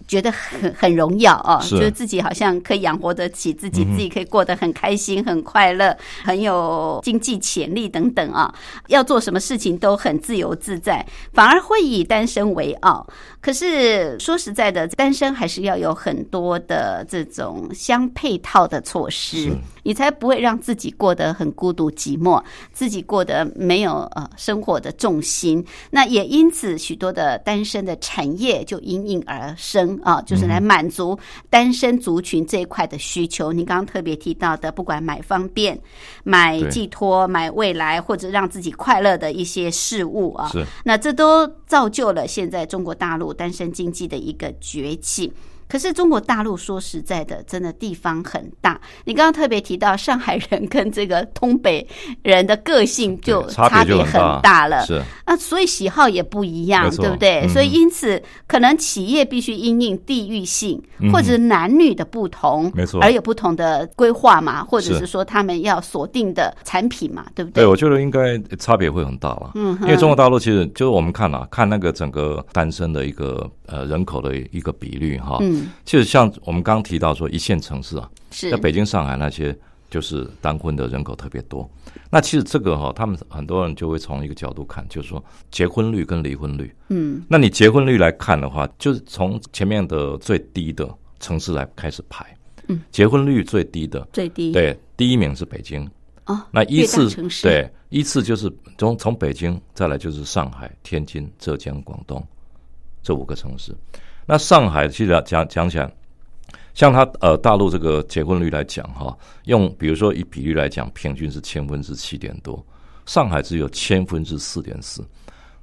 觉得很很荣耀哦，是就是自己好像可以养活得起自己，自己可以过得很开心、很快乐，很有经济潜力等等啊。要做什么事情都很自由自在，反而会以单身为傲。可是说实在的，单身还是要有很多的这种相配套的措施，你才不会让自己过得很孤独寂寞，自己过得没有呃生活的重心。那也因此，许多的单身的产业就应运而生啊，就是来满足单身族群这一块的需求。您刚刚特别提到的，不管买方便、买寄托、买未来，或者让自己快乐的一些事物啊，是那这都造就了现在中国大陆单身经济的一个崛起。可是中国大陆说实在的，真的地方很大。你刚刚特别提到上海人跟这个东北人的个性就差差别很别就很大大了。是啊，所以喜好也不一样对不对？嗯所以因此，可能企业必须因应地域性嗯或者男女的不同，没错而有不同的规划嘛，或者是是说他们要锁定的产品嘛，对不对，对我觉得应该差别会很大吧。嗯哼因为中国大陆其实就是我们看啊，看那个整个单身的一个呃人口的一个比率哈，嗯，其实像我们刚提到说一线城市啊，是。在北京、上海那些就是单婚的人口特别多。那其实这个哈，他们很多人就会从一个角度看，就是说结婚率跟离婚率。嗯，那你结婚率来看的话，就是从前面的最低的城市来开始排。嗯，结婚率最低的，最低。对，第一名是北京，哦，那依次对依次就是从从北京再来就是上海、天津、浙江、广东这五个城市。那上海其实讲讲起来，像它呃大陆这个结婚率来讲哈，用比如说以比率来讲，平均是千分之七点多，上海只有千分之四点四，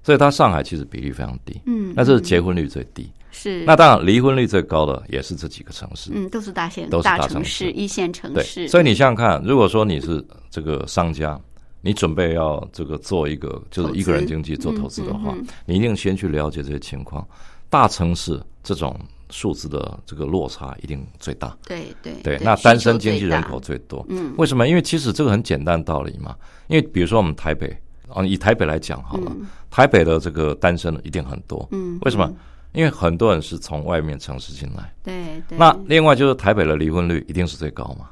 所以它上海其实比例非常低。嗯，那这是结婚率最低。是那当然离婚率最高的也是这几个城市。嗯，都是大县都是大城城市一线城对，市，所以你想想看，如果说你是这个商家，你准备要这个做一个就是一个人经济做投资的话，你一定先去了解这些情况。大城市这种数字的这个落差一定最大。对对对，那单身经济人口最多。嗯，为什么？因为其实这个很简单道理嘛。因为比如说我们台北啊，以台北来讲好了，台北的这个单身一定很多。嗯，为什么嗯？因为很多人是从外面城市进来。对对，那另外就是台北的离婚率一定是最高嘛，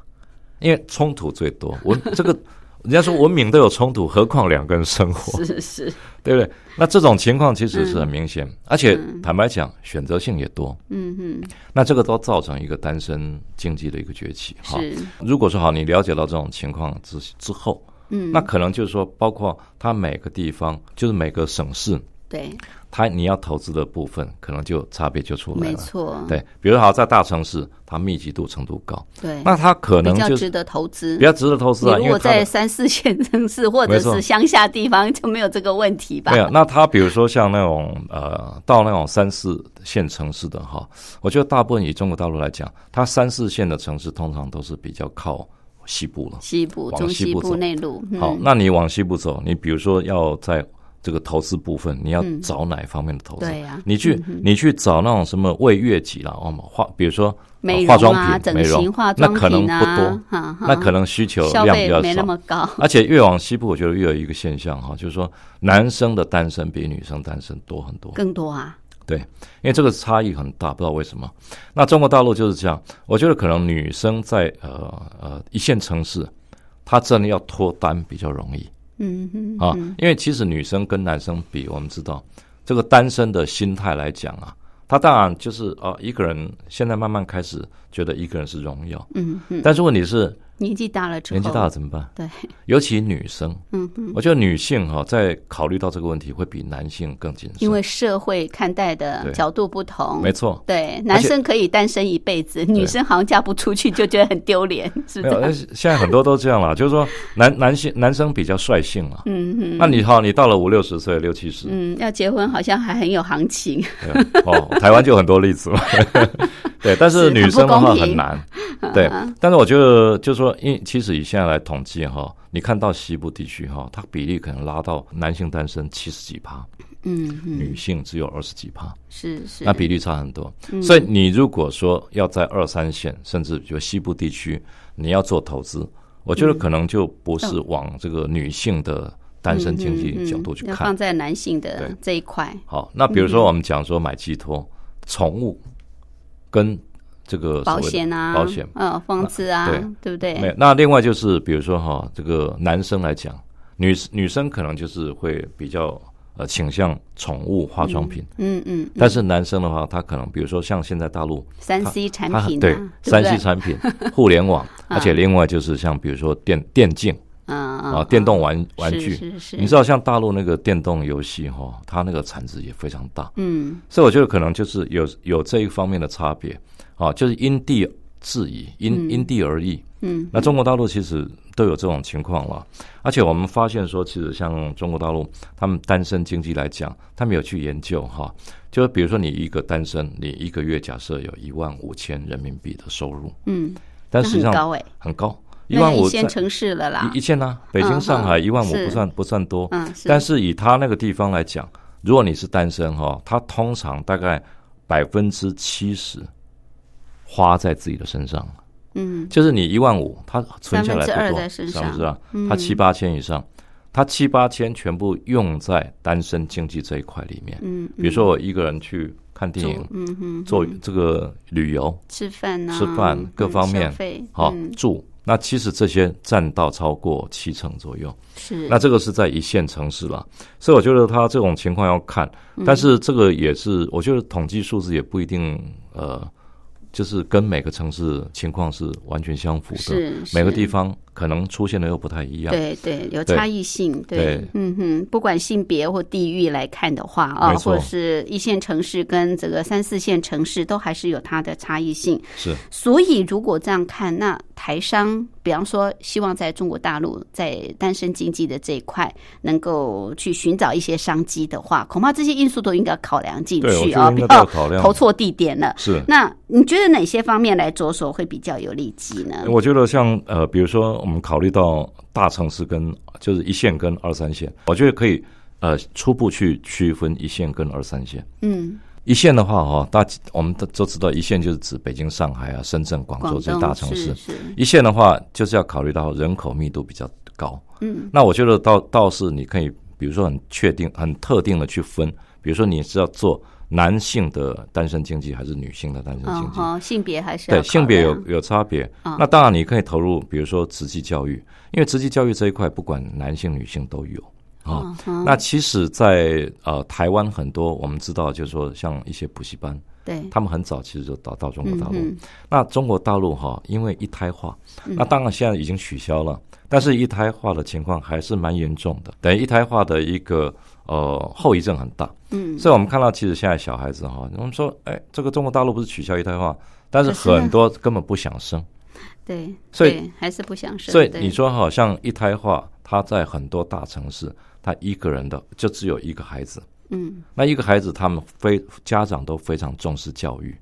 因为冲突最多。我这个人家说文明都有冲突，何况两个人生活，是是，对不对？那这种情况其实是很明显，而且坦白讲，选择性也多。嗯嗯，那这个都造成一个单身经济的一个崛起。哈，是，如果说好，你了解到这种情况之之后，嗯，那可能就是说，包括它每个地方，就是每个省市，对，它你要投资的部分，可能就差别就出来了。没错，对，比如好在大城市，它密集度程度高，对，那它可能就比较值得投资，比较值得投资啊，如果在三四线城市或者是乡下地方，就没有这个问题吧？没有。那它比如说像那种呃，到那种三四线城市的哈，我觉得大部分以中国大陆来讲，它三四线的城市通常都是比较靠西部了。西部、往中西部、走内陆，嗯好，那你往西部走，你比如说要在这个投资部分，你要找哪方面的投资？嗯对呀你去、你去找那种什么为悦己啦，哦，化比如说呃美化妆容啊、品、美整形、容化，妆那可能不多，那可能需求量比较少没那少。么高，而且越往西部，我觉得越有一个现象哈，就是说男生的单身比女生单身多很多。更多啊，对，因为这个差异很大，不知道为什么。那中国大陆就是这样，我觉得可能女生在呃呃一线城市，她真的要脱单比较容易嗯嗯，啊，因为其实女生跟男生比，我们知道这个单身的心态来讲啊，他当然就是啊一个人现在慢慢开始觉得一个人是荣耀，嗯嗯，但是问题是年纪大了之后，年纪大了怎么办？对，尤其女生，嗯嗯，我觉得女性哈、在考虑到这个问题会比男性更谨慎，因为社会看待的角度不同，没错。对，男生可以单身一辈子，女生好像嫁不出去就觉得很丢脸，是没有，呃这样？现在很多都这样了，就是说男男性男生比较率性了。嗯哼，那你好，你到了五六十岁、六七十，嗯，要结婚好像还很有行情，哦，台湾就很多例子嘛。对，但是是女生的话很难。对，但是我觉得就是说，因其实以现在来统计哈，你看到西部地区哈，它比例可能拉到男性单身七十几趴，嗯嗯，女性只有二十几趴。是是，那比例差很多。嗯。所以你如果说要在二三线，甚至比如西部地区，你要做投资，我嗯觉得可能就不是往这个女性的单身经济角度去看。放在男性的对。这一块，好，那比如说我们讲说买寄托、宠物跟这个保险啊，保险。嗯，房子啊，对。对不对？没有。那另外就是比如说哈，这个男生来讲，女女生可能就是会比较呃倾向宠物化妆品，嗯嗯，但是男生的话，他可能比如说像现在大陆三 C 产品啊，三 C？产品、互联网，而且另外就是像比如说电电竞嗯嗯啊、电动玩玩具，是是是，你知道像大陆那个电动游戏哈，它那个产值也非常大，嗯。所以我觉得可能就是有有这一方面的差别啊，就是因地制宜，因因地而异。嗯，那中国大陆其实都有这种情况了，而且我们发现说，其实像中国大陆他们单身经济来讲，他们有去研究哈，就是比如说你一个单身，你一个月假设有一万五千人民币的收入，嗯，但实际上很高哎，很高，一万五线城市了啦一一，线呢、北京、嗯上海嗯一万五不算不算多，嗯，但是以他那个地方来讲，如果你是单身哈，他通常大概百分之七十花在自己的身上，嗯。就是你一万五，他存下来不多，是不是啊？嗯。他七八千以上，他七八千全部用在单身经济这一块里面。嗯，比如说我一个人去看电影，嗯哼，做这个旅游，吃饭啊，吃饭各方面好、嗯。住，那其实这些占到超过七成左右。是。那这个是在一线城市了，所以我觉得他这种情况要看，嗯。但是这个也是，我觉得统计数字也不一定呃，就是跟每个城市情况是完全相符的，每个地方可能出现的又不太一样。对对，有差异性，对对，嗯哼，不管性别或地域来看的话啊，或者是一线城市跟这个三四线城市，都还是有它的差异性。是所以如果这样看，那台商，比方说希望在中国大陆在单身经济的这一块能够去寻找一些商机的话，恐怕这些因素都应该考量进去啊，觉得应该不要都要考量投错地点了。是。那你觉得哪些方面来着手会比较有利基呢？我觉得像呃，比如说我们考虑到大城市跟就是一线跟二三线，我觉得可以呃初步去区分一线跟二三线。嗯，一线的话哈，大我们都都知道，一线就是指北京、上海啊、深圳、广州这些大城市。一线的话，就是要考虑到人口密度比较高。嗯，那我觉得倒倒是你可以，比如说很确定、很特定的去分，比如说你是要做男性的单身经济还是女性的单身经济。哦，性别还是要对，性别有有差别。嗯那当然，你可以投入，比如说职技教育，因为职技教育这一块，不管男性女性都有啊。那其实在，呃台湾很多我们知道，就是说像一些补习班，对，他们很早其实就到到中国大陆。嗯那中国大陆哈，因为一胎化，那当然现在已经取消了，但是一胎化的情况还是蛮严重的，等于一胎化的一个呃后遗症很大。嗯，所以我们看到，其实现在小孩子哈，我们说，哎，这个中国大陆不是取消一胎化，但是很多根本不想生。对，所以还是不想生。所以对你说好像一胎化，他在很多大城市，他一个人的就只有一个孩子，嗯那一个孩子他们非家长都非常重视教育，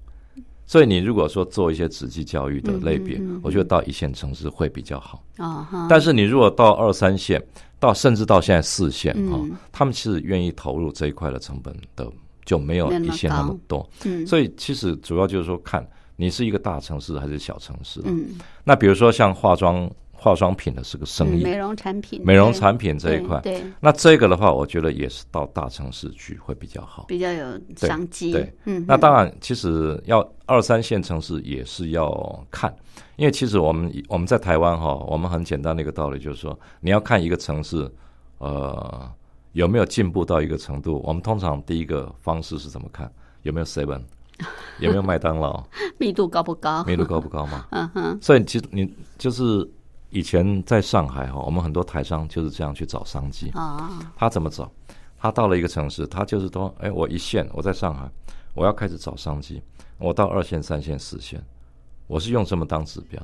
所以你如果说做一些职技教育的类别，嗯嗯嗯我觉得到一线城市会比较好。哦哈，但是你如果到二三线，到甚至到现在四线哈、嗯。他们其实愿意投入这一块的成本的就没有一线那么多。嗯。所以其实主要就是说，看你是一个大城市还是小城市。嗯。那比如说像化妆化妆品的是个生意，嗯美容产品，美容产品这一块，对，那这个的话，我觉得也是到大城市去会比较好。比较有商机。对，嗯，那当然，其实要二三线城市也是要看，因为其实我们我们在台湾哈，我们很简单的一个道理就是说，你要看一个城市，呃，有没有进步到一个程度。我们通常第一个方式是怎么看？有没有 Seven？有没有麦当劳？密度高不高？密度高不高嘛？嗯哼，所以其实你就是以前在上海哈，我们很多台商就是这样去找商机。啊，他怎么找？他到了一个城市，他就是说，哎，我一线，我在上海，我要开始找商机。我到二线、三线、四线，我是用什么当指标？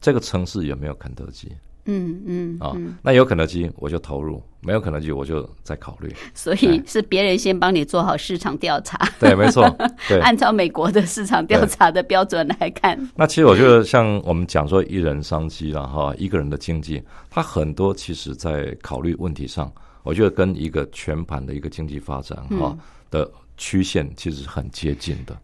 这个城市有没有肯德基嗯嗯啊？嗯，那有肯德基，我就投入；没有肯德基，我就再考虑。所以是别人先帮你做好市场调查，对，没错，对。按照美国的市场调查的标准来看。那其实我觉得，像我们讲说一人商机了哈，一个人的经济，他很多其实在考虑问题上，我觉得跟一个全盘的一个经济发展哈嗯的曲线其实很接近的。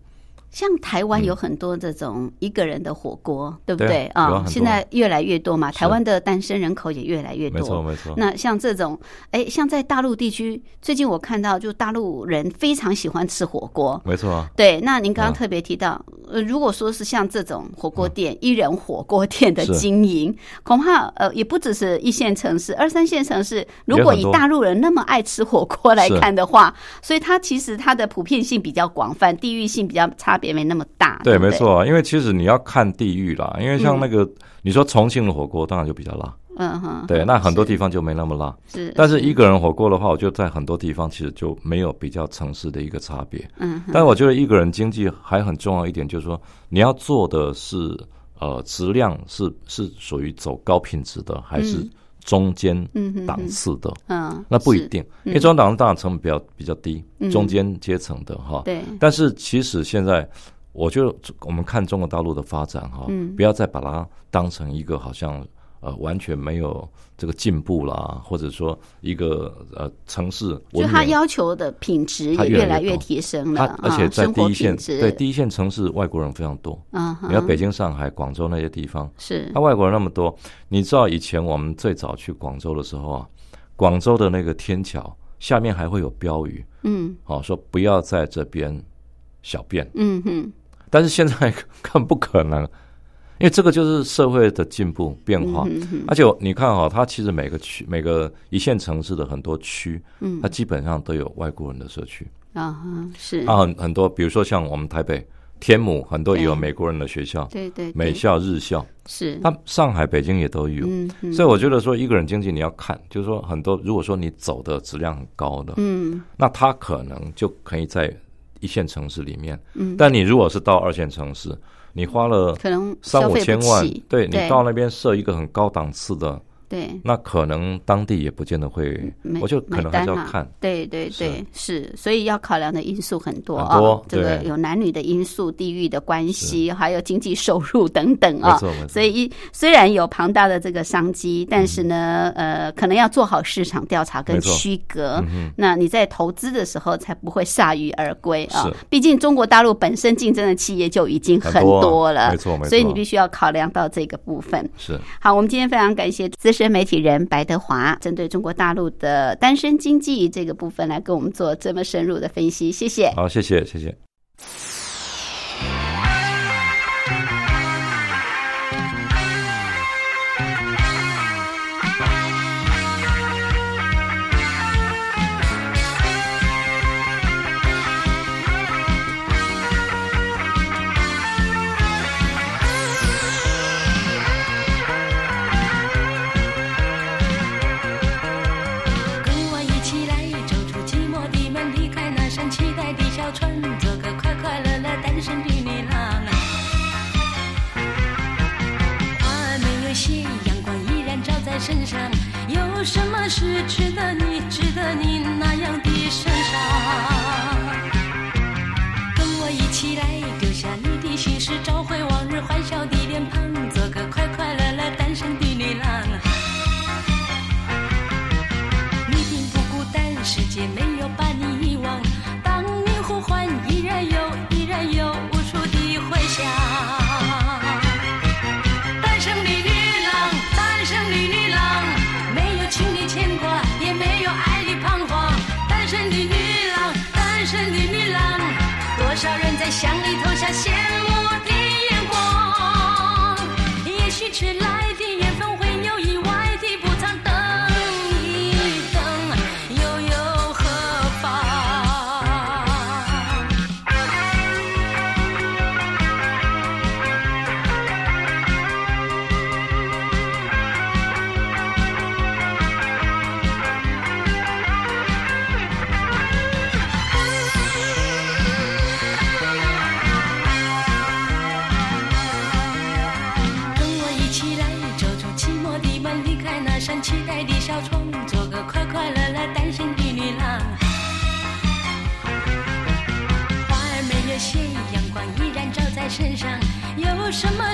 像台湾有很多这种一个人的火锅，对不对对啊？现在越来越多嘛，台湾的单身人口也越来越多没错，多。没错。那像这种，哎，像在大陆地区，最近我看到，就大陆人非常喜欢吃火锅。没错啊，对，那您刚刚嗯特别提到，呃，如果说是像这种火锅店、一人火锅店的经营，恐怕呃也不只是一线城市，二三线城市，如果以大陆人那么爱吃火锅来看的话，所以它其实它的普遍性比较广泛，地域性比较差别没那么大。对，不没。错啊，因为其实你要看地域啦，因为像那个、你说重庆的火锅，当然就比较辣，嗯哼，对，那很多地方就没那么辣。是，但是一个人火锅的话，我觉得在很多地方其实就没有比较城市的一个差别。嗯哼，但我觉得一个人经济还很重要一点，就是说你要做的是呃质量是是属于走高品质的，还是嗯中间档次的？嗯，那不一定，因为中档当然成本比较比较低，嗯中间阶层的哈。对，但是其实现在，我觉得我们看中国大陆的发展哈，嗯不要再把它当成一个好像呃完全没有这个进步啦，或者说一个呃城市就它文明。要求的品质越来越提升了，它而且在第一线，对第一线城市外国人非常多。嗯哼，你看北京、上海、广州那些地方，是那外国人那么多。你知道以前我们最早去广州的时候啊，广州的那个天桥下面还会有标语，嗯哦，说不要在这边小便。嗯哼但是现在 更不可能，因为这个就是社会的进步变化。而且你看哈、它其实每个区、每个一线城市的很多区，嗯。它基本上都有外国人的社区。啊哈是。啊很很多，比如说像我们台北，天母很多也有美国人的学校，对对，对。美校、日校，是，那上海、北京也都有。嗯嗯所以我觉得说，一个人经济你要看，就是说很多，如果说你走的质量很高的，嗯。那他可能就可以在一线城市里面。嗯，但你如果是到二线城市，你花了可能三五千万，对你到那边设一个很高档次的，对。那可能当地也不见得会，我就可能还是要看。对对对，是，所以要考量的因素很多啊，这个有男女的因素、地域的关系，还有经济收入等等啊。所以一虽然有庞大的这个商机，但是呢，呃，可能要做好市场调查跟区隔嗯。那你在投资的时候才不会铩羽而归啊。是！毕竟中国大陆本身竞争的企业就已经很多了，没错没错。所以你必须要考量到这个部分。是。好，我们今天非常感谢资深媒体人白德华，针对中国大陆的单身经济这个部分来给我们做这么深入的分析，谢谢。好，谢谢谢谢。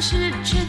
是真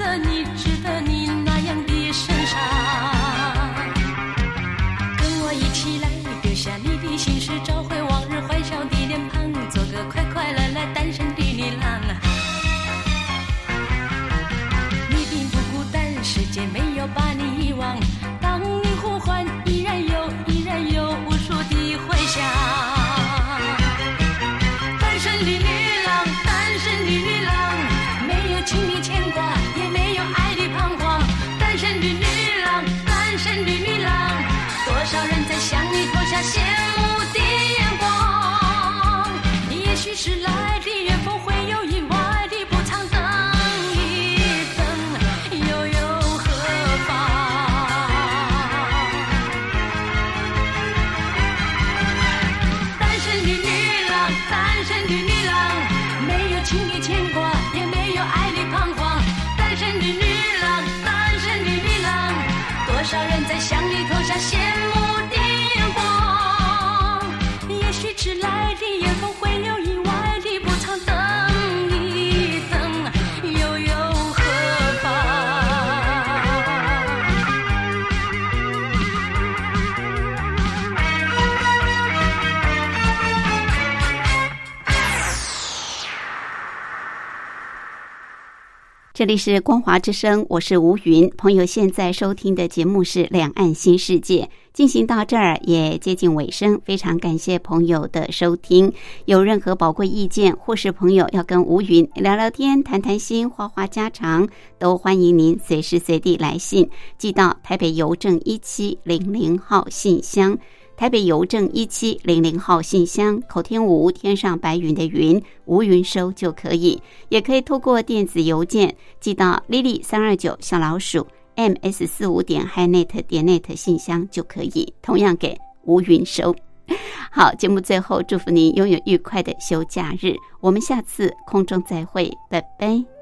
这里是光华之声，我是吴云。朋友现在收听的节目是《两岸新世界》，进行到这儿也接近尾声，非常感谢朋友的收听。有任何宝贵意见，或是朋友要跟吴云聊聊天、谈谈心、话话家常，都欢迎您随时随地来信，寄到台北邮政一七零零号信箱。台北邮政一七零零号信箱，口天吴天上白云的云吴云收就可以，也可以透过电子邮件寄到 lily 三二九小老鼠 ms 四五点 hinet 点 net 信箱就可以，同样给吴云收。好，节目最后祝福您拥有愉快的休假日，我们下次空中再会，拜拜。